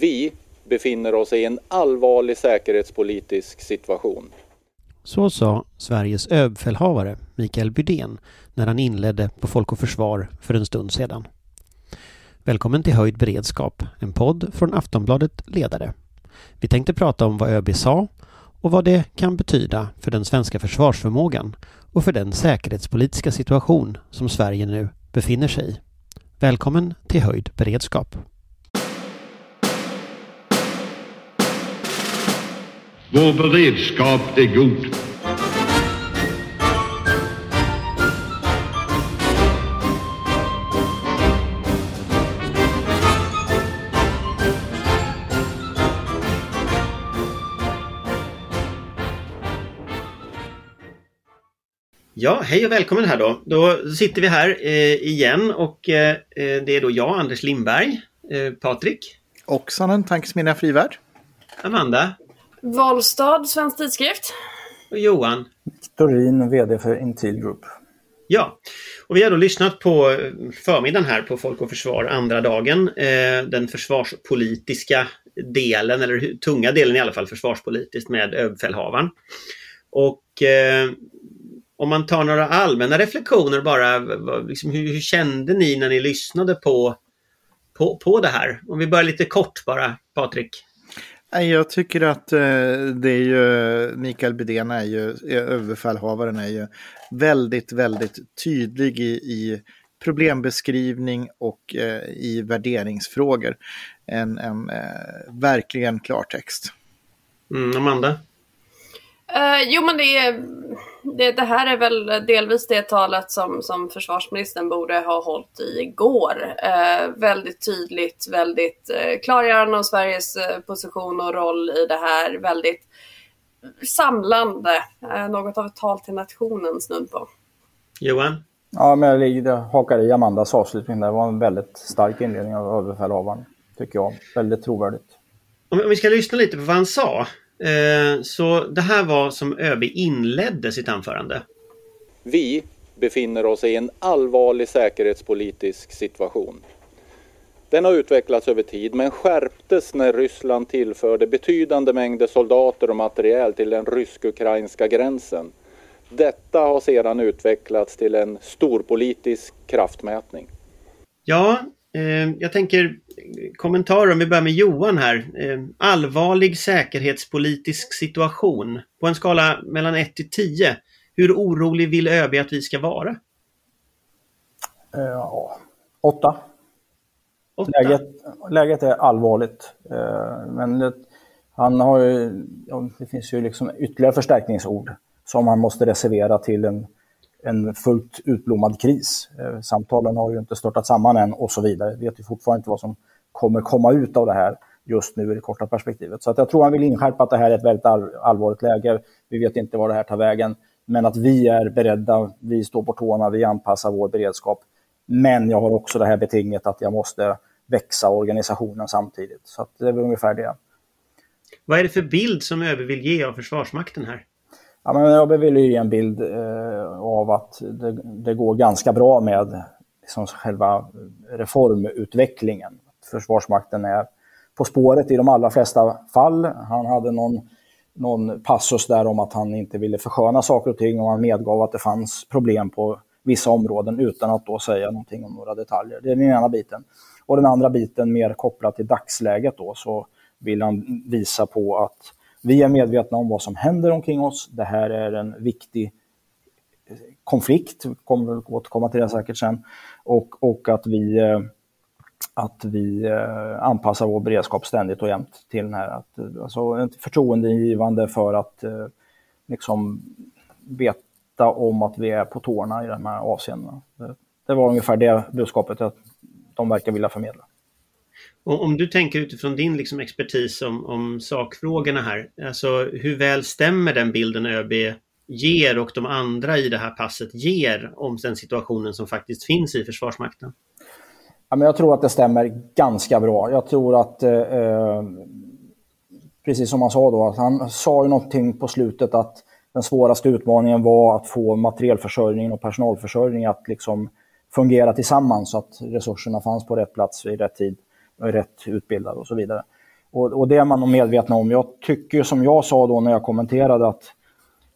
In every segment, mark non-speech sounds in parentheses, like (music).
Vi befinner oss i en allvarlig säkerhetspolitisk situation. Så sa Sveriges överbefälhavare Mikael Bydén när han inledde på Folk och Försvar för en stund sedan. Välkommen till Höjd beredskap, en podd från Aftonbladet Ledare. Vi tänkte prata om vad ÖB sa och vad det kan betyda för den svenska försvarsförmågan och för den säkerhetspolitiska situation som Sverige nu befinner sig i. Välkommen till Höjd beredskap. Vår beredskap är god. Ja, hej och välkommen här då. Då sitter vi här eh, igen och eh, eh det är då jag, Anders Lindberg, eh, Patrik. Oksanen, Tankesmedjan Frivärd. Amanda. Valstad, Svensk Tidskrift. Och Johan. Viktorin, VD för Intil Group. Ja, och vi har då lyssnat på eh, förmiddagen här på Folk och Försvar andra dagen. Eh, den försvarspolitiska delen, eller tunga delen i alla fall försvarspolitiskt med överbefälhavaren. Och eh, om man tar några allmänna reflektioner bara, liksom, hur, hur, kände ni när ni lyssnade på, på, på det här? Om vi börjar lite kort bara, Patrik. Jag tycker att eh, det är ju, Mikael Bydén är ju, överbefälhavaren är ju väldigt, väldigt tydlig i, i problembeskrivning och eh, i värderingsfrågor. En, en eh, verkligen klartext. Mm, Amanda? Uh, jo men det, är, det, det, här är väl delvis det talet som, som försvarsministern borde ha hållit i igår. Uh, väldigt tydligt, väldigt uh, klargörande av Sveriges uh, position och roll i det här. Väldigt samlande. något av ett tal till nationen snudd på. Johan? Ja, men jag hakar i Amandas avslutning. Det var en väldigt stark inledning av överbefälhavaren, tycker jag. Väldigt trovärdigt. Om, om vi ska lyssna lite på vad han sa. Eh, så det här var som ÖB inledde sitt anförande. Vi befinner oss i en allvarlig säkerhetspolitisk situation. Den har utvecklats över tid men skärptes när Ryssland tillförde betydande mängder soldater och materiel till den rysk-ukrainska gränsen. Detta har sedan utvecklats till en storpolitisk kraftmätning. Ja, jag tänker kommentarer om vi börjar med Johan här. Eh, allvarlig säkerhetspolitisk situation. På en skala mellan 1 till 10. Hur orolig vill ÖB att vi ska vara? Eh, ja, 8. Läget, läget är allvarligt. Eh, men han har ju, det finns ju liksom ytterligare förstärkningsord som han måste reservera till en en fullt utblommad kris. Eh, samtalen har ju inte störtat samman än och så vidare. Vi vet ju fortfarande inte vad som kommer komma ut av det här just nu i det korta perspektivet. Så att jag tror han vill inskärpa att det här är ett väldigt allvarligt läge. Vi vet inte var det här tar vägen. Men att vi är beredda, vi står på tårna, vi anpassar vår beredskap. Men jag har också det här betinget att jag måste växa organisationen samtidigt. Så det är väl ungefär det. Vad är det för bild som ÖB vill ge av Försvarsmakten här? Ja, men jag vill ge en bild eh, av att det, det, går ganska bra med liksom själva reformutvecklingen. Försvarsmakten är på spåret i de allra flesta fall. Han hade någon, någon passus där om att han inte ville försköna saker och ting och han medgav att det fanns problem på vissa områden utan att då säga någonting om några detaljer. Det är den ena biten. Och den andra biten mer kopplat till dagsläget då så vill han visa på att vi är medvetna om vad som händer omkring oss. Det här är en viktig eh, konflikt, vi kommer återkomma till det säkert sen, och, och att vi, eh, att vi eh, anpassar vår beredskap ständigt och jämt till den här. Att, alltså förtroendegivande för att liksom veta om att vi är på tårna i de här avseendena. Det, det var ungefär det budskapet att de verkar vilja förmedla. Om du tänker utifrån din liksom expertis om, om sakfrågorna här, alltså hur väl stämmer den bilden ÖB ger och de andra i det här passet ger om den situationen som faktiskt finns i Försvarsmakten? Ja, men jag tror att det stämmer ganska bra. Jag tror att, eh, eh precis som han sa då, att han sa ju någonting på slutet att den svåraste utmaningen var att få materielförsörjningen och personalförsörjningen att liksom fungera tillsammans så att resurserna fanns på rätt plats i rätt tid rätt utbildad och så vidare. Och, och det är man nog om. Jag tycker som jag sa då när jag kommenterade att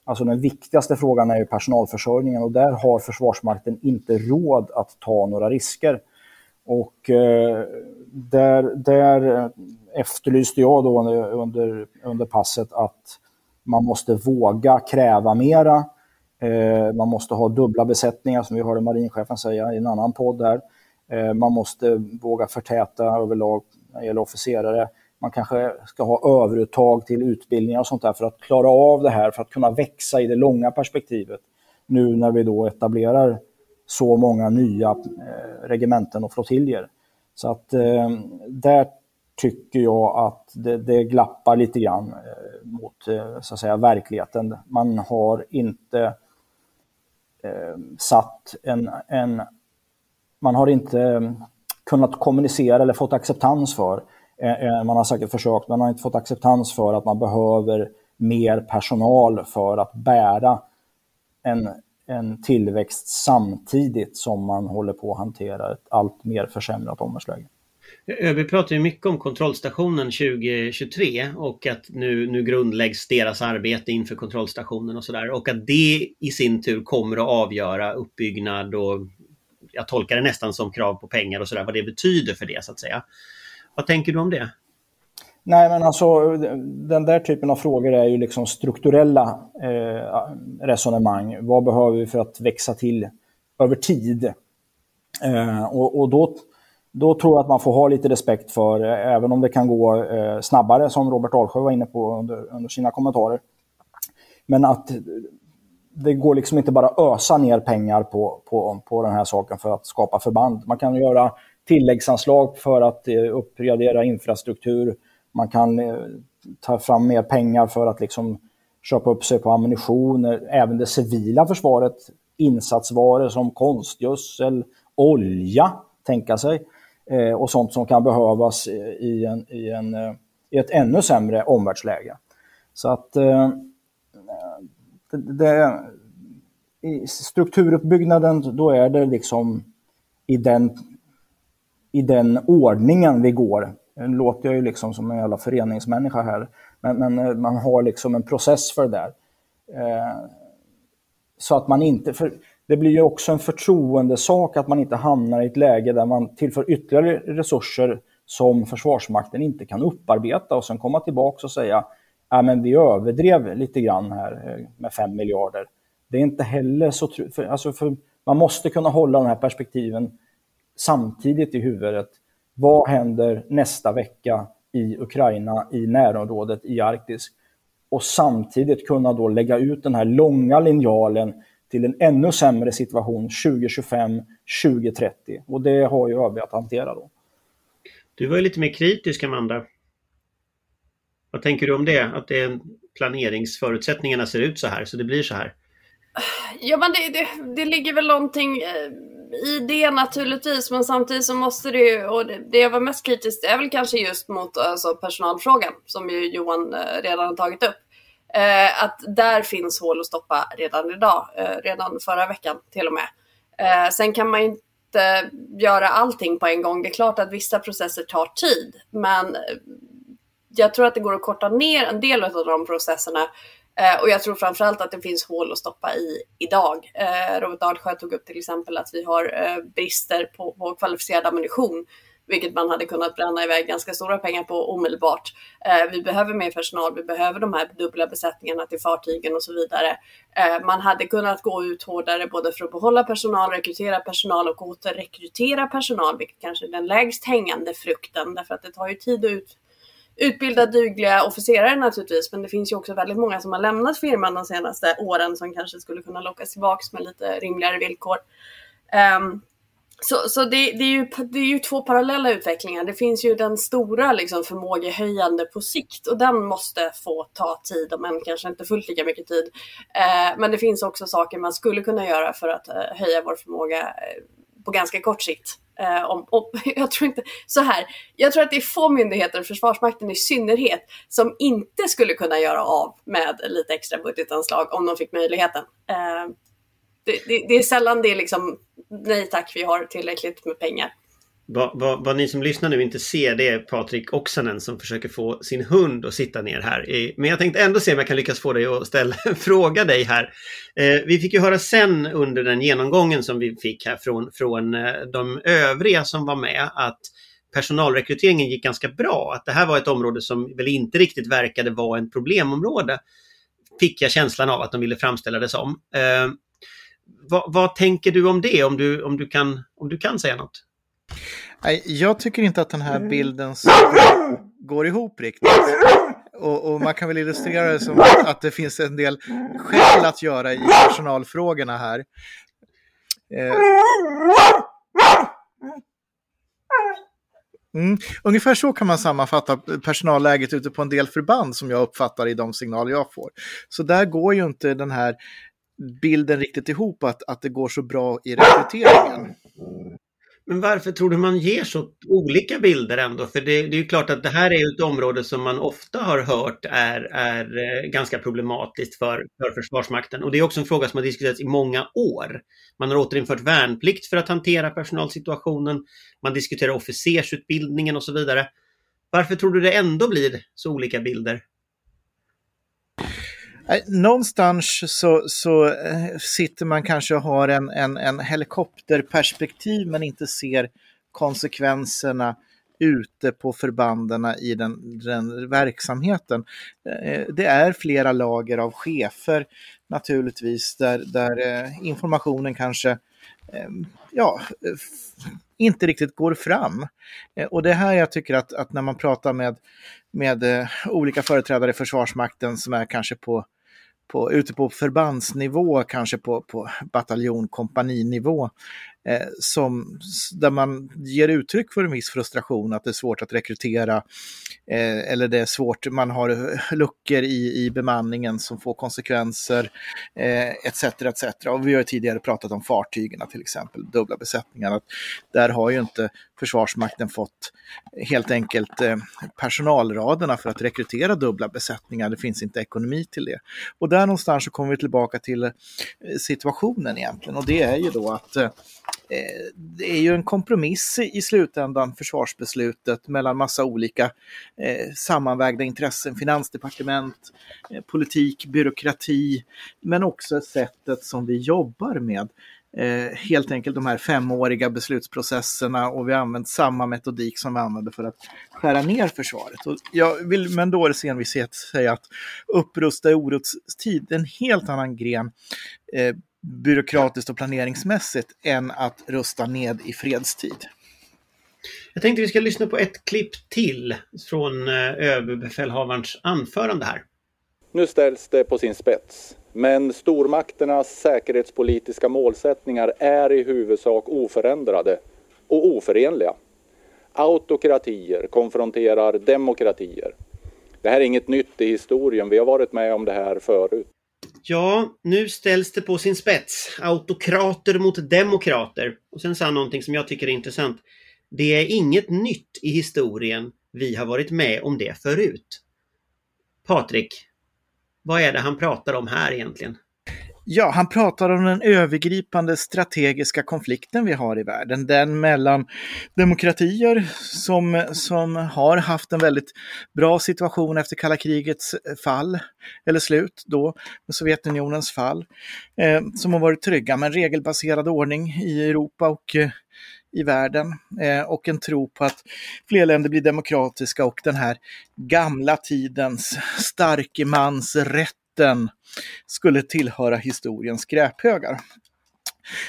alltså den viktigaste frågan är ju personalförsörjningen och där har Försvarsmakten inte råd att ta några risker. Och eh, där, där efterlyste jag då under, under passet att man måste våga kräva mera. Eh, man måste ha dubbla besättningar som vi hörde marinchefen säga i en annan podd där. Eh, man måste våga förtäta överlag när det gäller officerare. Man kanske ska ha överuttag till utbildningar och sånt där för att klara av det här, för att kunna växa i det långa perspektivet. Nu när vi då etablerar så många nya eh, regementen och flottiljer. Så att eh, där tycker jag att det, det glappar lite grann mot så att säga, verkligheten. Man har inte eh, satt en, en... Man har inte eh, kunnat kommunicera eller fått acceptans för eh, eh, man har säkert försökt, men man har inte fått acceptans för att man behöver mer personal för att bära en, en tillväxt samtidigt som man håller på att hantera ett allt mer försämrat omvärldsläge. Vi pratar ju mycket om kontrollstationen 2023 och att nu, nu grundläggs deras arbete inför kontrollstationen och sådär och att det i sin tur kommer att avgöra uppbyggnad och jag tolkar det nästan som krav på pengar och sådär, vad det betyder för det så att säga. Vad tänker du om det? Nej, men alltså den där typen av frågor är ju liksom strukturella eh, resonemang. Vad behöver vi för att växa till över tid? Eh, och, och då, då tror jag att man får ha lite respekt för, eh, även om det kan gå eh, snabbare, som Robert Alsjö var inne på under, under sina kommentarer. Men att det går liksom inte bara ösa ner pengar på, på, på den här saken för att skapa förband. Man kan göra tilläggsanslag för att eh, uppgradera infrastruktur. Man kan eh, ta fram mer pengar för att liksom köpa upp sig på ammunition. Även det civila försvaret, insatsvaror som konstgödsel, olja, tänka sig. Eh, och sånt som kan behövas eh, i, en, i, en, eh, i ett ännu sämre omvärldsläge. Så att eh, det, det, i strukturuppbyggnaden, då är det liksom i den i den ordningen vi går. Nu låter jag ju liksom som en jävla föreningsmänniska här, men, men eh, man har liksom en process för det där. Eh, så att man inte, för det blir ju också en förtroendesak att man inte hamnar i ett läge där man tillför ytterligare resurser som Försvarsmakten inte kan upparbeta och sen komma tillbaka och säga ja, men vi överdrev lite grann här eh, med 5 miljarder. Det är inte heller så... För, alltså för, man måste kunna hålla de här perspektiven samtidigt i huvudet. Vad händer nästa vecka i Ukraina, i närområdet, i Arktis? Och samtidigt kunna då lägga ut den här långa linjalen till en ännu sämre situation 2025, 2030. Och det har ju ÖB att hantera då. Du var ju lite mer kritisk, Amanda. Vad tänker du om det? Att det planeringsförutsättningarna ser ut så här, så det blir så här? Ja, men det, det, det ligger väl någonting eh, i det naturligtvis, men samtidigt så måste det ju, och det, det jag var mest kritisk är väl kanske just mot alltså, personalfrågan, som ju Johan eh, redan har tagit upp. Eh, att där finns hål att stoppa redan idag, eh, redan förra veckan till och med. Eh, sen kan man ju inte göra allting på en gång. Det är klart att vissa processer tar tid, men eh, jag tror att det går att korta ner en del av de processerna Eh, och jag tror framförallt att det finns hål att stoppa i idag. Eh, Robert Dalsjö tog upp till exempel att vi har eh, brister på, på kvalificerad ammunition vilket man hade kunnat bränna iväg ganska stora pengar på omedelbart. Eh, vi behöver mer personal, vi behöver de här dubbla besättningarna till fartygen och så vidare. Eh, man hade kunnat gå ut hårdare både för att behålla personal, rekrytera personal och återrekrytera personal, vilket kanske är den lägst hängande frukten, därför att det tar ju tid att ut utbilda dugliga officerare naturligtvis, men det finns ju också väldigt många som har lämnat firman de senaste åren som kanske skulle kunna lockas tillbaks med lite rimligare villkor. Um, så, så det, det, är ju, det är ju två parallella utvecklingar. Det finns ju den stora liksom, förmågehöjande på sikt och den måste få ta tid, om än kanske inte fullt lika mycket tid. Eh, men det finns också saker man skulle kunna göra för att eh, höja vår förmåga eh, på ganska kort sikt. Eh, om, om, (laughs) jag tror inte, så här, jag tror att det är få myndigheter, Försvarsmakten i synnerhet, som inte skulle kunna göra av med lite extra budgetanslag om de fick möjligheten. Eh, det, det, det, är sällan det är liksom, nej tack, vi har tillräckligt med pengar. Vad, vad, vad, ni som lyssnar nu inte ser det är Patrik Oksanen som försöker få sin hund att sitta ner här. Men jag tänkte ändå se om jag kan lyckas få dig att ställa (laughs) en fråga dig här. Eh, vi fick ju höra sen under den genomgången som vi fick här från, från eh, de övriga som var med att personalrekryteringen gick ganska bra. Att det här var ett område som väl inte riktigt verkade vara ett problemområde. Fick jag känslan av att de ville framställa det som. Eh, vad, vad, tänker du om det? Om du, om, du kan, om du kan säga något? Jag tycker inte att den här bilden går ihop riktigt. Och, och, man kan väl illustrera det som att det finns en del skäl att göra i personalfrågorna här. Eh. Mm. Ungefär så kan man sammanfatta personalläget ute på en del förband som jag uppfattar i de signaler jag får. Så där går ju inte den här bilden riktigt ihop att, att det går så bra i rekryteringen. Men varför tror du man ger så olika bilder ändå? För det, det är ju klart att det här är ett område som man ofta har hört är, är eh, ganska problematiskt för, för Försvarsmakten. Och det är också en fråga som har diskuterats i många år. Man har återinfört värnplikt för att hantera personalsituationen. Man diskuterar officersutbildningen och så vidare. Varför tror du det ändå blir så olika bilder? Eh, någonstans så, så eh, sitter man kanske och har en, en, en helikopterperspektiv men inte ser konsekvenserna ute på förbanden i den, den verksamheten. Eh, det är flera lager av chefer naturligtvis där, där informationen kanske ja, inte riktigt går fram. Och det här jag tycker att, att när man pratar med, med olika företrädare i Försvarsmakten som är kanske på på, ute på förbandsnivå, kanske på, på bataljon, kompaninivå, eh, som, där man ger uttryck för en viss frustration att det är svårt att rekrytera eh, eller det är svårt, man har luckor i, i bemanningen som får konsekvenser eh, etc. etc. Och vi har tidigare pratat om fartygen till exempel, dubbla besättningar. Att där har ju inte Försvarsmakten fått helt enkelt eh, personalraderna för att rekrytera dubbla besättningar. Det finns inte ekonomi till det. Och där någonstans så kommer vi tillbaka till eh, situationen egentligen och det är ju då att eh, Eh, det är ju en kompromiss i slutändan, försvarsbeslutet, mellan massa olika eh, sammanvägda intressen, finansdepartement, eh, politik, byråkrati, men också sättet som vi jobbar med eh, helt enkelt de här femåriga beslutsprocesserna och vi har använt samma metodik som vi använde för att skära ner försvaret. Och jag vill med en dåres envishet säga att upprusta i orostid är en helt annan gren eh, byråkratiskt och planeringsmässigt än att rusta ned i fredstid. Jag tänkte vi ska lyssna på ett klipp till från eh, överbefälhavarens anförande här. Nu ställs det på sin spets. Men stormakternas säkerhetspolitiska målsättningar är i huvudsak oförändrade och oförenliga. Autokratier konfronterar demokratier. Det här är inget nytt i historien, vi har varit med om det här förut. Ja, nu ställs det på sin spets. Autokrater mot demokrater. Och sen sa han någonting som jag tycker är intressant. Det är inget nytt i historien. Vi har varit med om det förut. Patrik, vad är det han pratar om här egentligen? Ja, han pratar om den övergripande strategiska konflikten vi har i världen. Den mellan demokratier som, som har haft en väldigt bra situation efter kalla krigets fall, eller slut då, med Sovjetunionens fall, eh, som har varit trygga med en regelbaserad ordning i Europa och eh, i världen eh, och en tro på att fler länder blir demokratiska och den här gamla tidens starke mans rätt den skulle tillhöra historiens skräphögar.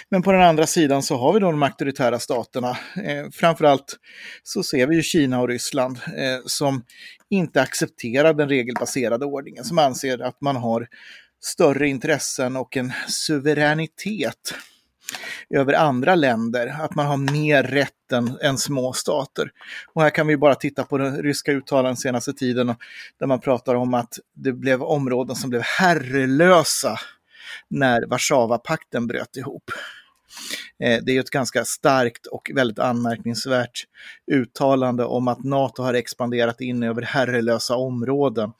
Men på den andra sidan så har vi då de auktoritära staterna. Eh, framförallt så ser vi ju Kina och Ryssland eh, som inte accepterar den regelbaserade ordningen, som anser att man har större intressen och en suveränitet över andra länder, att man har mer rätt än, än små stater. Och här kan vi bara titta på den ryska uttalanden senaste tiden där man pratar om att det blev områden som blev herrelösa när Warszawapakten bröt ihop. Eh, det är ett ganska starkt och väldigt anmärkningsvärt uttalande om att NATO har expanderat in över herrelösa områden.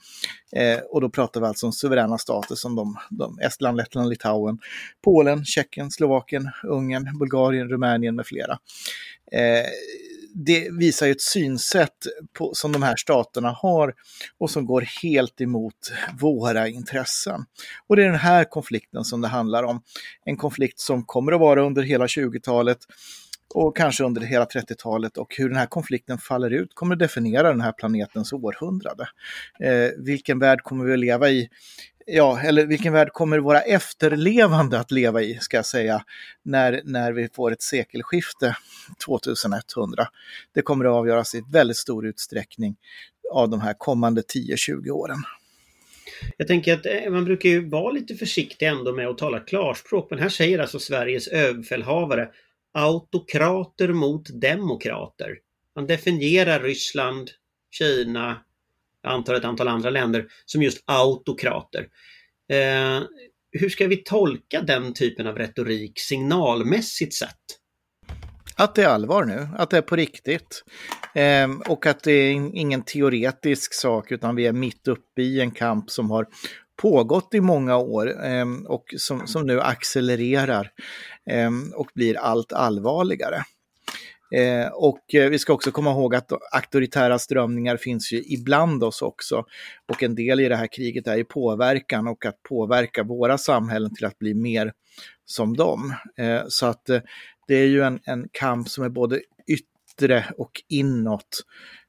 Eh, och då pratar vi alltså om suveräna stater som de, de Estland, Lettland, Litauen, Polen, Tjeckien, Slovakien, Ungern, Bulgarien, Rumänien med flera. Eh, det visar ju ett synsätt på, som de här staterna har och som går helt emot våra intressen. Och det är den här konflikten som det handlar om. En konflikt som kommer att vara under hela 20-talet och kanske under hela 30-talet och hur den här konflikten faller ut kommer att definiera den här planetens århundrade. Eh, vilken värld kommer vi att leva i? Ja, eller vilken värld kommer våra efterlevande att leva i, ska jag säga, när, när vi får ett sekelskifte 2100. Det kommer att avgöras i väldigt stor utsträckning av de här kommande 10-20 åren. Jag tänker att eh, man brukar ju vara lite försiktig ändå med att tala klarspråk, men här säger alltså Sveriges överbefälhavare autokrater mot demokrater. Man definierar Ryssland, Kina, jag antar ett antal andra länder, som just autokrater. Eh, hur ska vi tolka den typen av retorik signalmässigt sett? Att det är allvar nu, att det är på riktigt. Eh, och att det är ingen teoretisk sak utan vi är mitt uppe i en kamp som har pågått i många år eh, och som, som nu accelererar eh, och blir allt allvarligare. Eh, och eh, vi ska också komma ihåg att auktoritära strömningar finns ju ibland oss också. Och en del i det här kriget är ju påverkan och att påverka våra samhällen till att bli mer som dem. Eh, så att eh, det är ju en, en kamp som är både yttre och inåt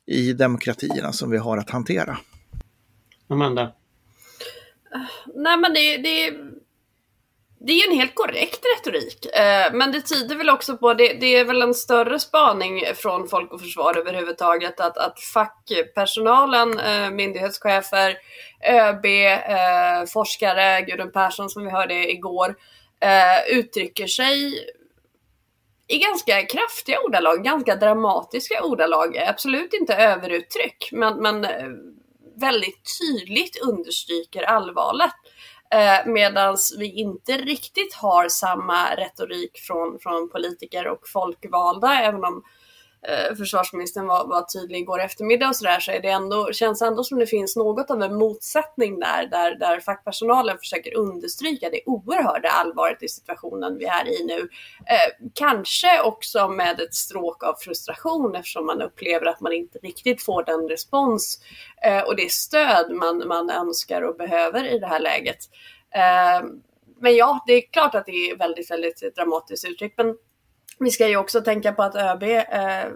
i demokratierna som vi har att hantera. Amanda? Nej men det, det, det är en helt korrekt retorik. Eh, men det tyder väl också på, det, det är väl en större spaning från Folk och Försvar överhuvudtaget, att, att fackpersonalen, eh, myndighetschefer, ÖB, eh, forskare, Gudrun Persson som vi hörde igår, uttrycker sig i ganska kraftiga ordalag, ganska dramatiska ordalag. Absolut inte överuttryck, men, men väldigt tydligt understryker allvaret. Eh, Medan vi inte riktigt har samma retorik från, från politiker och folkvalda, även om eh, Eh, försvarsministern var, var tydlig igår eftermiddag och sådär, så är det ändå, känns ändå som det finns något av en motsättning där, där, där fackpersonalen försöker understryka det oerhörda allvaret i situationen vi är i nu. Eh, kanske också med ett stråk av frustration eftersom man upplever att man inte riktigt får den respons eh, och det stöd man, man önskar och behöver i det här läget. Eh, men ja, det är klart att det är väldigt, väldigt dramatiskt uttryck, men vi ska ju också tänka på att ÖB eh,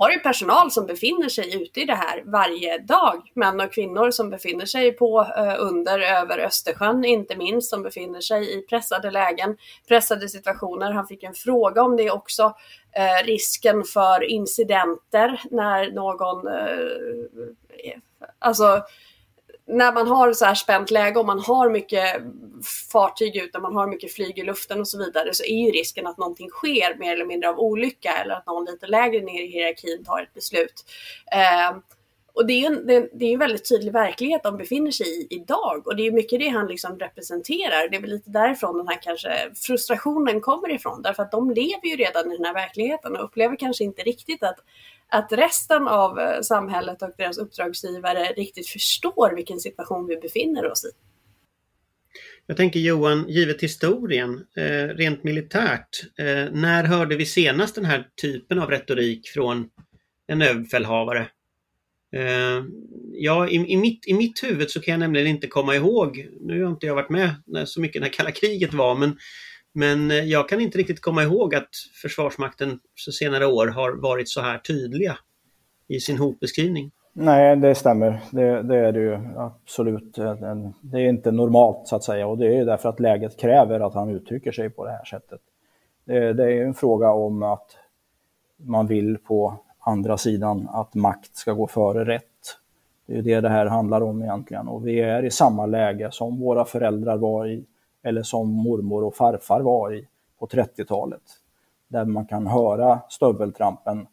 har ju personal som befinner sig ute i det här varje dag. Män och kvinnor som befinner sig på, eh, under, över Östersjön inte minst, som befinner sig i pressade lägen, pressade situationer. Han fick en fråga om det också. Eh, risken för incidenter när någon, eh, alltså när man har så här spänt läge och man har mycket fartyg ute, man har mycket flyg i luften och så vidare så är ju risken att någonting sker mer eller mindre av olycka eller att någon lite lägre ner i hierarkin tar ett beslut. Eh, och det är ju en, det, är en väldigt tydlig verklighet de befinner sig i idag och det är mycket det han liksom representerar. Det är väl lite därifrån den här kanske frustrationen kommer ifrån därför att de lever ju redan i den här verkligheten och upplever kanske inte riktigt att att resten av eh, samhället och deras uppdragsgivare riktigt förstår vilken situation vi befinner oss i. Jag tänker Johan, givet historien, eh, rent militärt, eh, när hörde vi senast den här typen av retorik från en överbefälhavare? Ja, i, i, mitt, i mitt huvud så kan jag nämligen inte komma ihåg, nu har inte jag varit med så mycket när kalla kriget var, men men eh, jag kan inte riktigt komma ihåg att Försvarsmakten så senare år har varit så här tydliga i sin hotbeskrivning. Nej, det stämmer. Det, det är det ju absolut. Eh, det är inte normalt så att säga och det är därför att läget kräver att han uttrycker sig på det här sättet. Det, det är en fråga om att man vill på andra sidan att makt ska gå före rätt. Det är det det här handlar om egentligen och vi är i samma läge som våra föräldrar var i eller som mormor och farfar var i på 30-talet. Där man kan höra stöveltrampen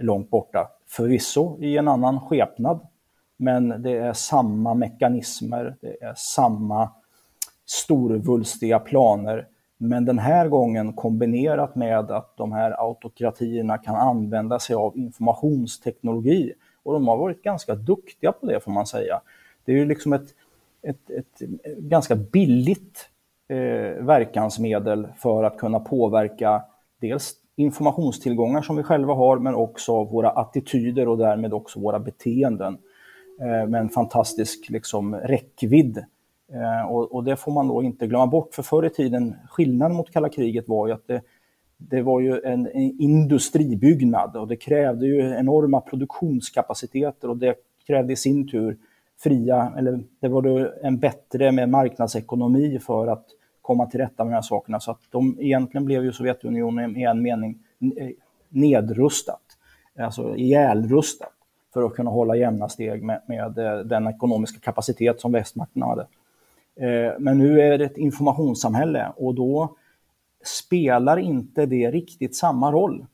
långt borta. Förvisso i en annan skepnad, men det är samma mekanismer, det är samma storvulstiga planer. Men den här gången kombinerat med att de här autokratierna kan använda sig av informationsteknologi. Och de har varit ganska duktiga på det får man säga. Det är ju liksom ett, ett, ett ganska billigt eh, verkansmedel för att kunna påverka dels informationstillgångar som vi själva har, men också våra attityder och därmed också våra beteenden eh, med en fantastisk liksom, räckvidd. Eh, och, och, det får man då inte glömma bort, för förr i tiden, skillnaden mot kalla kriget var ju att det, det var ju en, en industribyggnad och det krävde ju enorma produktionskapaciteter och det krävde i sin tur fria, eller det var då en bättre med marknadsekonomi för att komma till rätta med de här sakerna. Så att de egentligen blev ju Sovjetunionen i en mening eh, nedrustat, alltså ihjälrustat för att kunna hålla jämna steg med, med eh, den ekonomiska kapacitet som västmakterna hade. Eh, men nu är det ett informationssamhälle och då spelar inte det riktigt samma roll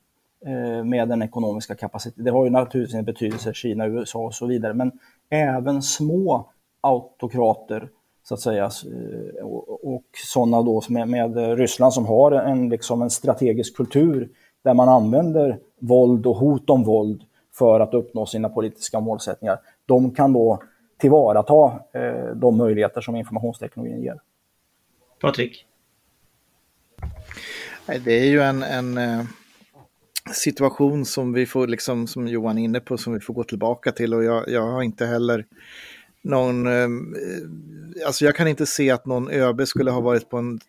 med den ekonomiska kapaciteten. Det har ju naturligtvis en betydelse, Kina, USA och så vidare, men även små autokrater så att säga, eh, och, och sådana då med, med Ryssland som har en, liksom en strategisk kultur där man använder våld och hot om våld för att uppnå sina politiska målsättningar. De kan då tillvarata eh, de möjligheter som informationsteknologin ger. Patrik? Det är ju en, en eh, situation som vi får, liksom, som Johan är inne på, som vi får gå tillbaka till och jag, jag har inte heller någon, ehm, eh, alltså jag kan inte se att någon ÖB skulle ha varit på en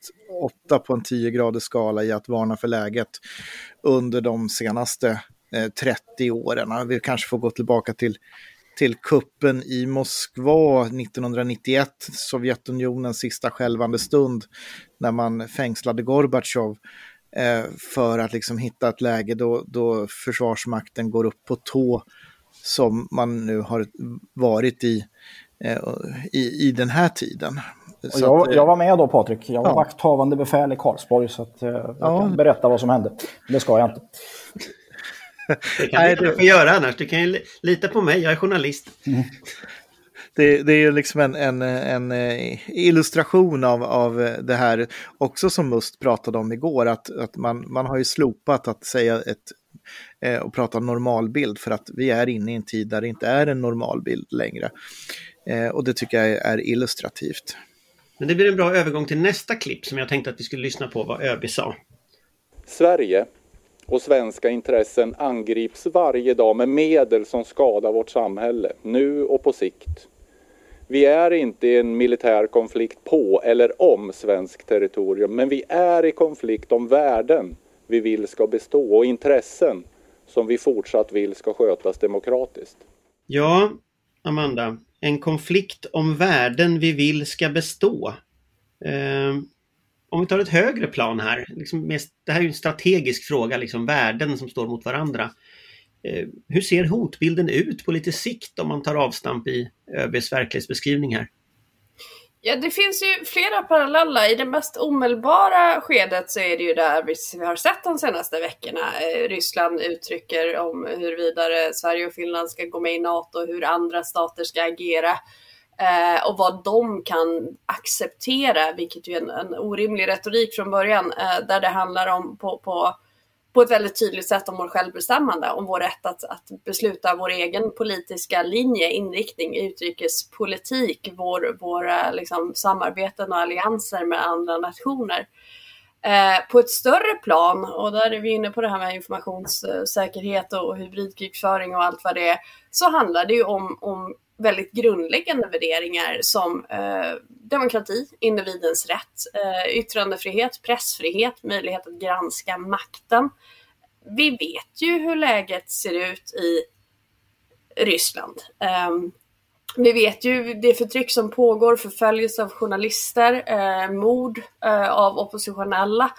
8 på en 10 graders skala i att varna för läget under de senaste eh, 30 åren. Vi kanske får gå tillbaka till till kuppen i Moskva 1991, Sovjetunionens sista skälvande stund, när man fängslade Gorbatjov eh, för att liksom hitta ett läge då, då försvarsmakten går upp på tå som man nu har varit i, i, i den här tiden. Jag, att, jag, var med då Patrik, jag var ja. vakthavande befäl i Karlsborg så att, eh, jag ja. kan berätta vad som hände. Det ska jag inte. Det kan Nej, du inte få göra annars. Du kan ju lita på mig, jag är journalist. Mm. (laughs) Det, det, är liksom en, en, en, eh, illustration av, av det här också som Must pratade om igår, att, att man, man har ju slopat att säga ett eh, och prata normalbild för att vi är inne i en tid där det inte är en normalbild längre. Eh, och det tycker jag är illustrativt. Men det blir en bra övergång till nästa klipp som jag tänkte att vi skulle lyssna på vad ÖB sa. Sverige och svenska intressen angrips varje dag med medel som skadar vårt samhälle, nu och på sikt. Vi är inte i en militär konflikt på eller om svenskt territorium, men vi är i konflikt om värden vi vill ska bestå och intressen som vi fortsatt vill ska skötas demokratiskt. Ja, Amanda, en konflikt om värden vi vill ska bestå. Eh, om vi tar ett högre plan här, liksom med, det här är ju en strategisk fråga, liksom värden som står mot varandra. Eh, hur ser hotbilden ut på lite sikt om man tar avstamp i ÖBs verklighetsbeskrivning här? Ja, det finns ju flera parallella. I det mest omedelbara skedet så är det ju där vi har sett de senaste veckorna. Eh, Ryssland uttrycker om huruvida Sverige och Finland ska gå med i NATO, och hur andra stater ska agera eh, och vad de kan acceptera, vilket ju är en, en orimlig retorik från början, eh, där det handlar om på, på, på ett väldigt tydligt sätt om vår självbestämmande, om vår rätt att, att besluta vår egen politiska linje, inriktning, utrikespolitik, vår, våra liksom, samarbeten och allianser med andra nationer. Eh, på ett större plan, och där är vi inne på det här med informationssäkerhet och hybridkrigföring och allt vad det är, så handlar det ju om, om väldigt grundläggande värderingar som eh, demokrati, individens rätt, eh, yttrandefrihet, pressfrihet, möjlighet att granska makten. Vi vet ju hur läget ser ut i Ryssland. Eh, vi vet ju det förtryck som pågår, förföljelse av journalister, eh, mord eh, av oppositionella,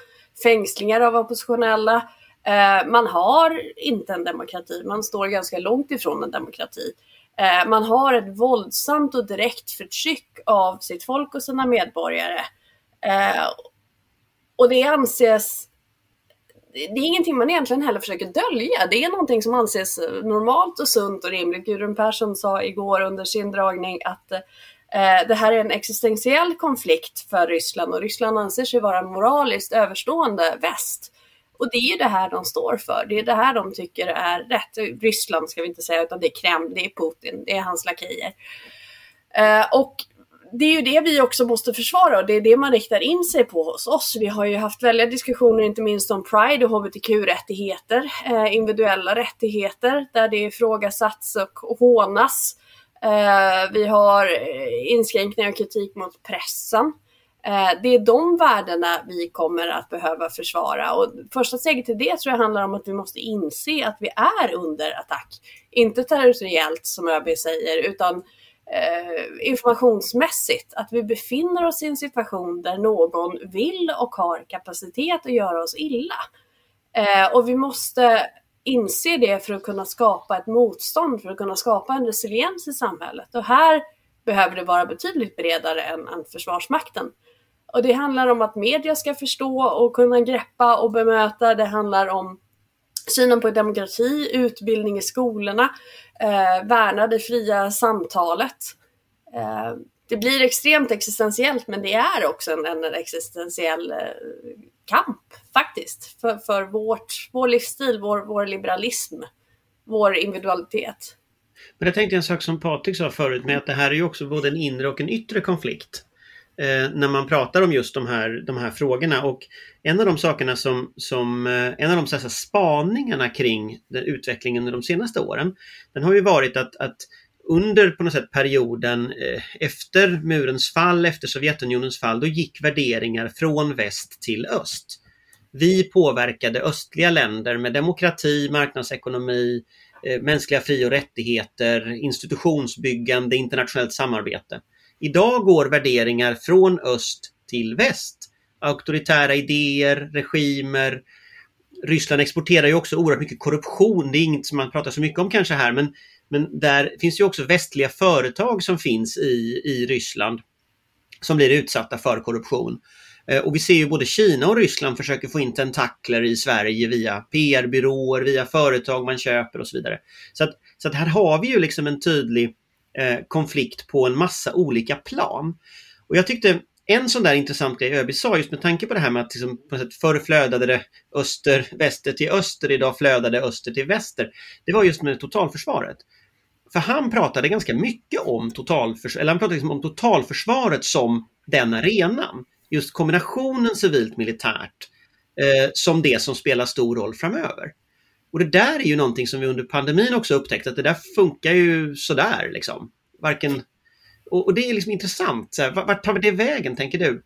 fängslingar av oppositionella. Eh, man har inte en demokrati, man står ganska långt ifrån en demokrati. Eh, man har ett våldsamt och direkt förtryck av sitt folk och sina medborgare. Eh, och det anses det är ingenting man egentligen heller försöker dölja. Det är någonting som anses normalt och sunt och rimligt. Gudrun Persson sa igår under sin dragning att eh, det här är en existentiell konflikt för Ryssland och Ryssland anser sig vara moraliskt överstående väst. Och det är ju det här de står för. Det är det här de tycker är rätt. Ryssland ska vi inte säga, utan det är Kreml, det är Putin, det är hans lakejer. Eh, och det är ju det vi också måste försvara och det är det man riktar in sig på hos oss. Vi har ju haft väldiga diskussioner inte minst om Pride och hbtq-rättigheter, eh, individuella rättigheter där det ifrågasatts och hånas. Eh, vi har eh, inskränkningar och kritik mot pressen. Eh, det är de värdena vi kommer att behöva försvara och första steget till det tror jag handlar om att vi måste inse att vi är under attack. Inte territoriellt som ÖB säger utan eh, informationsmässigt. Att vi befinner oss i en situation där någon vill och har kapacitet att göra oss illa. Eh, och vi måste inse det för att kunna skapa ett motstånd, för att kunna skapa en resiliens i samhället. Och här behöver det vara betydligt bredare än, än Försvarsmakten. Och det handlar om att media ska förstå och kunna greppa och bemöta. Det handlar om synen på demokrati, utbildning i skolorna, eh, värna det fria samtalet. Eh, det blir extremt existentiellt men det är också en, en existentiell eh, kamp faktiskt för, för vårt, vår livsstil, vår, vår liberalism, vår individualitet. Men jag tänkte en sak som Patrik sa förut med att det här är ju också både en inre och en yttre konflikt eh, när man pratar om just de här, de här frågorna. Och en av de sakerna som, som eh, en av de så här, spaningarna kring den utvecklingen under de senaste åren, den har ju varit att, att under på något sätt perioden eh, efter murens fall, efter Sovjetunionens fall, då gick värderingar från väst till öst. Vi påverkade östliga länder med demokrati, marknadsekonomi, eh, mänskliga fri och rättigheter, institutionsbyggande, internationellt samarbete. Idag går värderingar från öst till väst. Auktoritära idéer, regimer. Ryssland exporterar ju också oerhört mycket korruption. Det är inget som man pratar så mycket om kanske här men, men där finns ju också västliga företag som finns i, i Ryssland som blir utsatta för korruption. Eh, och vi ser ju både Kina och Ryssland försöker få in tentakler i Sverige via PR-byråer, via företag man köper och så vidare. Så att, så att här har vi ju liksom en tydlig Eh, konflikt på en massa olika plan. Och jag tyckte en sån där intressant grej ÖB sa just med tanke på det här med att liksom, på sätt förr flödade det öster, väster till öster, idag flödade öster till väster. Det var just med totalförsvaret. För han pratade ganska mycket om, totalförs eller han pratade liksom om totalförsvaret som den arenan. Just kombinationen civilt militärt eh, som det som spelar stor roll framöver. Och det där är ju någonting som vi under pandemin också upptäckt att det där funkar ju sådär liksom. Varken... Och, och det är liksom intressant. Så här, vart tar det vägen tänker du? Uh,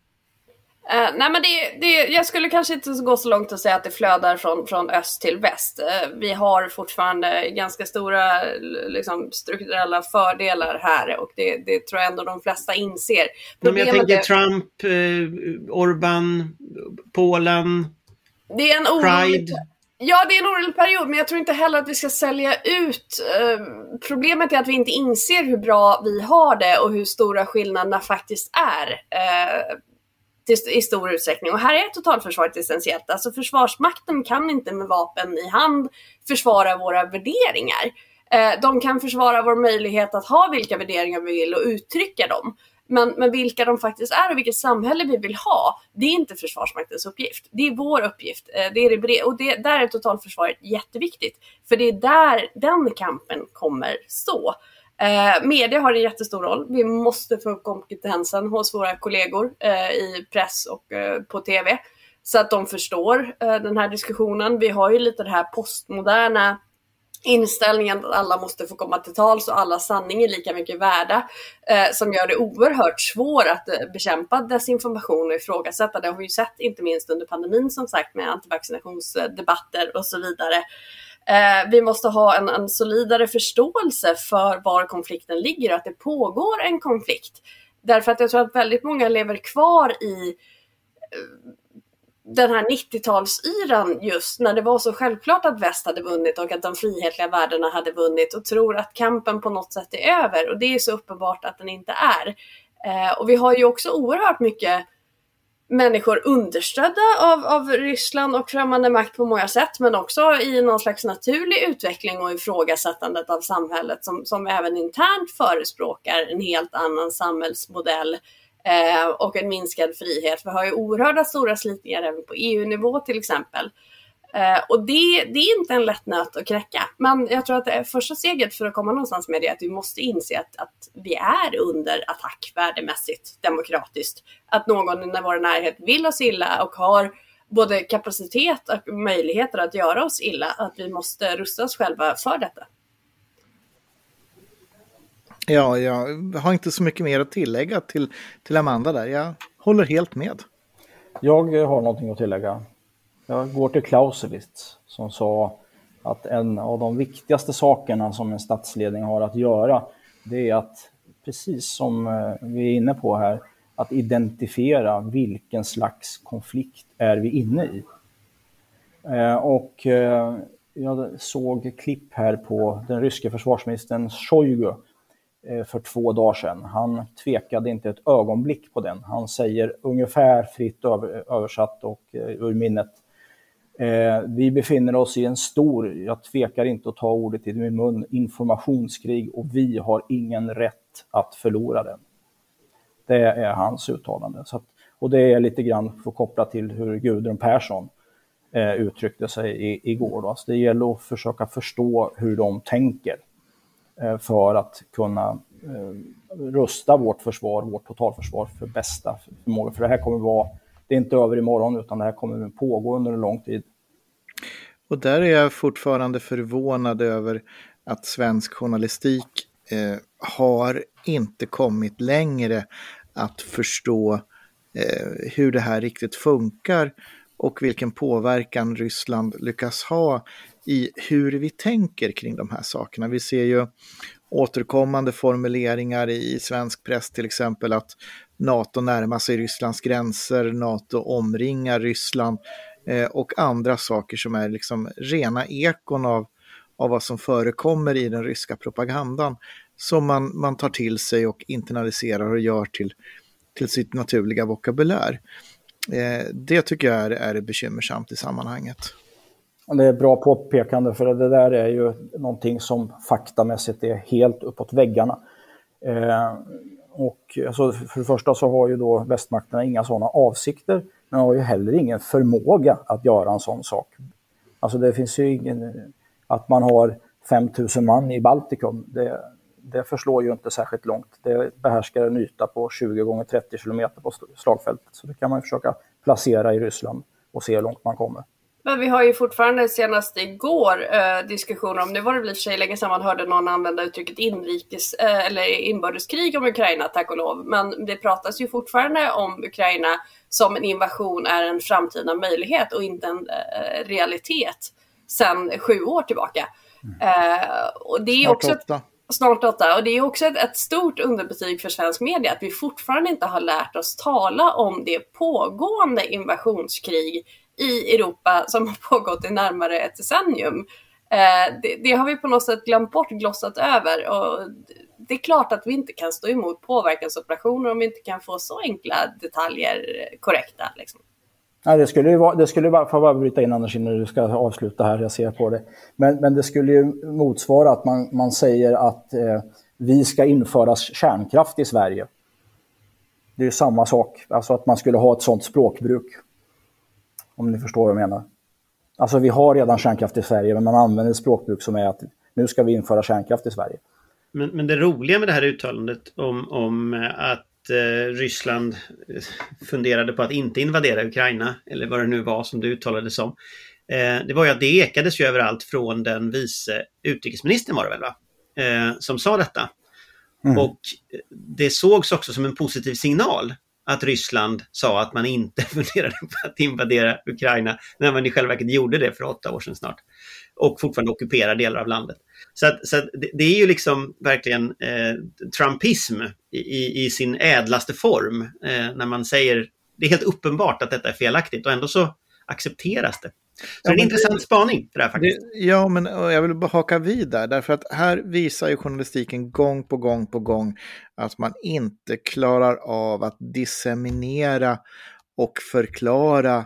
nej men det, det, jag skulle kanske inte gå så långt att säga att det flödar från, från öst till väst. Uh, vi har fortfarande ganska stora liksom, strukturella fördelar här och det, det tror jag ändå de flesta inser. men jag tänker är... Trump, uh, Orban, Polen, det är en Pride. Ja, det är en orolig period, men jag tror inte heller att vi ska sälja ut. Eh, problemet är att vi inte inser hur bra vi har det och hur stora skillnaderna faktiskt är. Eh, i stor utsträckning. Och här är totalförsvaret essentiellt. Alltså Försvarsmakten kan inte med vapen i hand försvara våra värderingar. Eh, de kan försvara vår möjlighet att ha vilka värderingar vi vill och uttrycka dem. Men, men vilka de faktiskt är och vilket samhälle vi vill ha, det är inte Försvarsmaktens uppgift. Det är vår uppgift. Eh, det är det, och det, där är totalförsvaret jätteviktigt. För det är där den kampen kommer stå. Eh, media har en jättestor roll. Vi måste få upp kompetensen hos våra kollegor eh, i press och eh, på TV. Så att de förstår eh, den här diskussionen. Vi har ju lite det här postmoderna inställningen att alla måste få komma till tals och alla sanning är lika mycket värda eh, som gör det oerhört svårt att eh, bekämpa desinformation och ifrågasätta. Det har vi ju sett inte minst under pandemin som sagt med antivaccinationsdebatter och så vidare. Eh, vi måste ha en, en solidare förståelse för var konflikten ligger och att det pågår en konflikt. Därför att jag tror att väldigt många lever kvar i eh, den här 90-talsyran just när det var så självklart att väst hade vunnit och att de frihetliga värdena hade vunnit och tror att kampen på något sätt är över och det är så uppenbart att den inte är. Eh, och vi har ju också oerhört mycket människor understödda av, av Ryssland och främmande makt på många sätt men också i någon slags naturlig utveckling och ifrågasättandet av samhället som, som även internt förespråkar en helt annan samhällsmodell eh, och en minskad frihet. Vi har ju oerhörda stora slitningar även på EU-nivå till exempel. Eh, och det, det, är inte en lätt nöt att knäcka. Men jag tror att det är första steget för att komma någonstans med det är att vi måste inse att, att vi är under attack värdemässigt, demokratiskt. Att någon i vår närhet vill oss illa och har både kapacitet och möjligheter att göra oss illa. Att vi måste rusta oss själva för detta. Ja, jag har inte så mycket mer att tillägga till, till Amanda där. Jag håller helt med. Jag har någonting att tillägga. Jag går till Clausewitz som sa att en av de viktigaste sakerna som en statsledning har att göra, det är att, precis som eh, vi är inne på här, att identifiera vilken slags konflikt är vi inne i. Eh, och eh, jag såg klipp här på den ryske försvarsministern Shoigu Eh, för två dagar sedan. Han tvekade inte ett ögonblick på den. Han säger ungefär fritt översatt och eh, ur minnet eh, vi befinner oss i en stor, jag tvekar inte att ta ordet i min mun, informationskrig och vi har ingen rätt att förlora den. Det är hans uttalande. Så att, och det är lite grann för att koppla till hur Gudrun Persson uttryckte sig i, igår. Då. Så det gäller att försöka förstå hur de tänker Eh, för att kunna eh, rusta vårt försvar, vårt totalförsvar för bästa förmåga. För det här kommer vara det är inte över imorgon utan det här kommer pågå under en lång tid. Och där är jag fortfarande förvånad över att svensk journalistik eh, har inte kommit längre att förstå eh, hur det här riktigt funkar och vilken påverkan Ryssland lyckas ha i hur vi tänker kring de här sakerna. Vi ser ju återkommande formuleringar i svensk press till exempel att NATO närmar sig Rysslands gränser, NATO omringar Ryssland eh, och andra saker som är liksom rena ekon av, av vad som förekommer i den ryska propagandan som man, man tar till sig och internaliserar och gör till, till sitt naturliga vokabulär. Eh, det tycker jag är, är bekymmersamt i sammanhanget. Det är bra påpekande för det där är ju någonting som faktamässigt är helt uppåt väggarna. Eh, och alltså, för det första så har ju då västmakterna inga sådana avsikter, men har ju heller ingen förmåga att göra en sån sak. Alltså det finns ju ingen... Att man har 5000 man i Baltikum, det, det förslår ju inte särskilt långt. Det behärskar en yta på 20 gånger 30 kilometer på slagfältet. Så det kan man försöka placera i Ryssland och se hur långt man kommer. Men vi har ju fortfarande senast igår eh, diskussioner om, nu var det väl i och för sig länge sedan man hörde någon använda uttrycket inrikes eh, eller inbördeskrig om Ukraina, tack och lov. Men det pratas ju fortfarande om Ukraina som en invasion är en framtida möjlighet och inte en eh, realitet sedan sju år tillbaka. Mm. och det är Snart också åtta. Snart åtta. Och det är också ett, ett, stort underbetyg för svensk media att vi fortfarande inte har lärt oss tala om det pågående invasionskrig i Europa som har pågått i närmare ett decennium. Eh, det, det, har vi på något sätt glömt bort, glossat över. Och det är klart att vi inte kan stå emot påverkansoperationer om vi inte kan få så enkla detaljer korrekta. Liksom. Nej, det skulle ju vara, det skulle bara, får bara bryta in Anders innan du ska avsluta här, jag ser på det. Men, men det skulle ju motsvara att man, man säger att eh, vi ska införa kärnkraft i Sverige. Det är ju samma sak, alltså att man skulle ha ett sådant språkbruk. Om ni förstår vad jag menar. Alltså vi har redan kärnkraft i Sverige, men man använder ett språkbruk som är att nu ska vi införa kärnkraft i Sverige. Men, men det roliga med det här uttalandet om, om att eh, Ryssland eh, funderade på att inte invadera Ukraina, eller vad det nu var som det uttalades som. Eh, det var ju att det ekades ju överallt från den vice utrikesministern var det väl va? Eh, som sa detta. Mm. Och det sågs också som en positiv signal att Ryssland sa att man inte (laughs) funderade på att invadera Ukraina när man i själva verket gjorde det för åtta år sedan snart. Och fortfarande ockuperar delar av landet. Så, att, så att det, det, är ju liksom verkligen eh, Trumpism i, i, sin ädlaste form eh, när man säger det är helt uppenbart att detta är felaktigt och ändå så accepteras det. Så ja, det är en intressant spaning det här faktiskt. Det, ja, men jag vill bara haka vid där, därför att här visar ju journalistiken gång på gång på gång att man inte klarar av att disseminera och förklara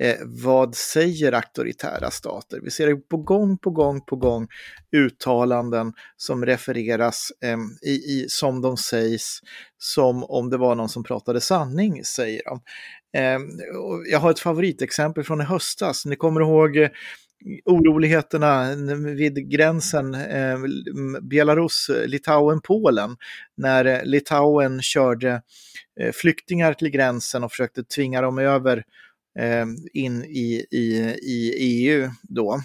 Eh, vad säger auktoritära stater? Vi ser det på gång på gång på gång uttalanden som refereras eh, i, i, som de sägs, som om det var någon som pratade sanning, säger de. Eh, jag har ett favoritexempel från i höstas. Ni kommer ihåg eh, oroligheterna vid gränsen ehm, eh, Belarus, Litauen, Polen när eh, Litauen körde eh, flyktingar till gränsen och försökte tvinga dem över eh, in i, i, i EU då.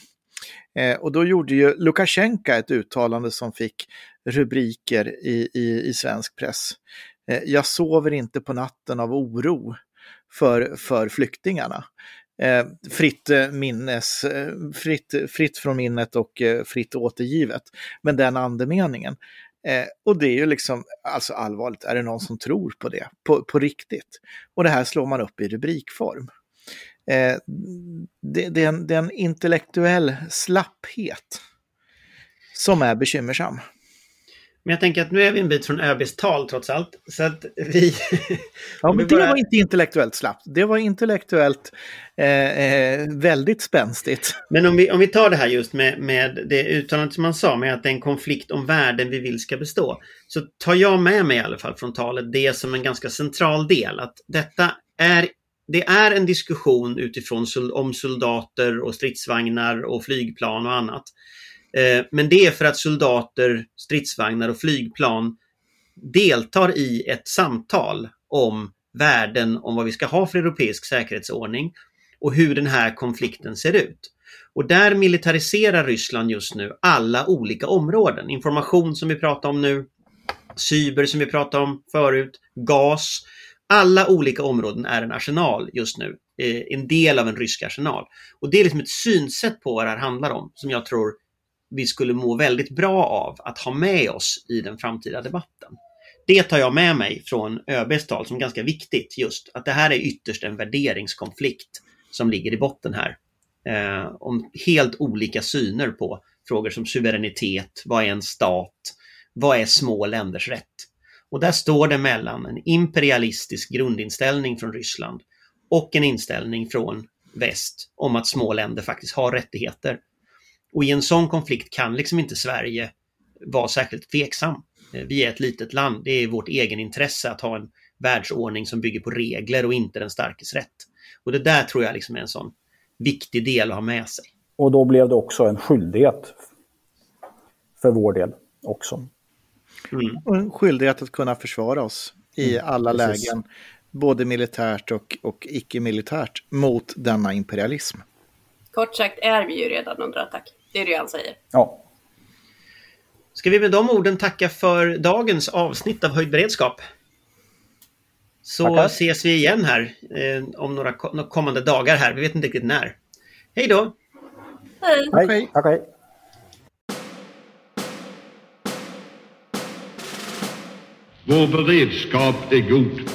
Eh, och då gjorde ju Lukasjenko ett uttalande som fick rubriker i, i, i svensk press. Eh, jag sover inte på natten av oro för, för flyktingarna. Eh, fritt, eh, minnes, eh, fritt, fritt från minnet och eh, fritt återgivet. Men den andemeningen. Eh, och det är ju liksom, alltså allvarligt, är det någon som tror på det på, på riktigt? Och det här slår man upp i rubrikform. Eh, det, det, är en, det är en intellektuell slapphet som är bekymmersam. Men jag tänker att nu är vi en bit från ÖBs tal trots allt. Så att vi... (laughs) ja, men det var inte intellektuellt slappt. Det var intellektuellt eh, eh, väldigt spänstigt. Men om vi, om vi tar det här just med, med det uttalandet som man sa med att det är en konflikt om värden vi vill ska bestå. Så tar jag med mig i alla fall från talet det som en ganska central del. Att detta är det är en diskussion utifrån om soldater och stridsvagnar och flygplan och annat. Eh, men det är för att soldater, stridsvagnar och flygplan deltar i ett samtal om värden om vad vi ska ha för europeisk säkerhetsordning och hur den här konflikten ser ut. Och där militariserar Ryssland just nu alla olika områden. Information som vi pratar om nu, cyber som vi pratade om förut, gas. Alla olika områden är en arsenal just nu. Eh, en del av en rysk arsenal. Och det är liksom ett synsätt på vad det här handlar om som jag tror vi skulle må väldigt bra av att ha med oss i den framtida debatten. Det tar jag med mig från ÖBs tal som ganska viktigt just att det här är ytterst en värderingskonflikt som ligger i botten här. Eh, om helt olika syner på frågor som suveränitet, vad är en stat, vad är små länders rätt? Och där står det mellan en imperialistisk grundinställning från Ryssland och en inställning från väst om att små länder faktiskt har rättigheter och i en sån konflikt kan liksom inte Sverige vara särskilt tveksam. Eh, vi är ett litet land, det är vårt egen intresse att ha en världsordning som bygger på regler och inte den starkes rätt. Och det där tror jag liksom är en sån viktig del att ha med sig. Och då blev det också en skyldighet för vår del också. Mm. Och en skyldighet att kunna försvara oss i mm, alla precis. lägen, både militärt och, och icke-militärt, mot denna imperialism. Kort sagt är vi ju redan under attack. Det är det han säger. Ja. Ska vi med de orden tacka för dagens avsnitt av Höjd beredskap? Så Tackar. ses vi igen här eh, om några kommande dagar här. Vi vet inte riktigt när. Hej då! Hej! Hej! Tack, hej. Vår beredskap är god.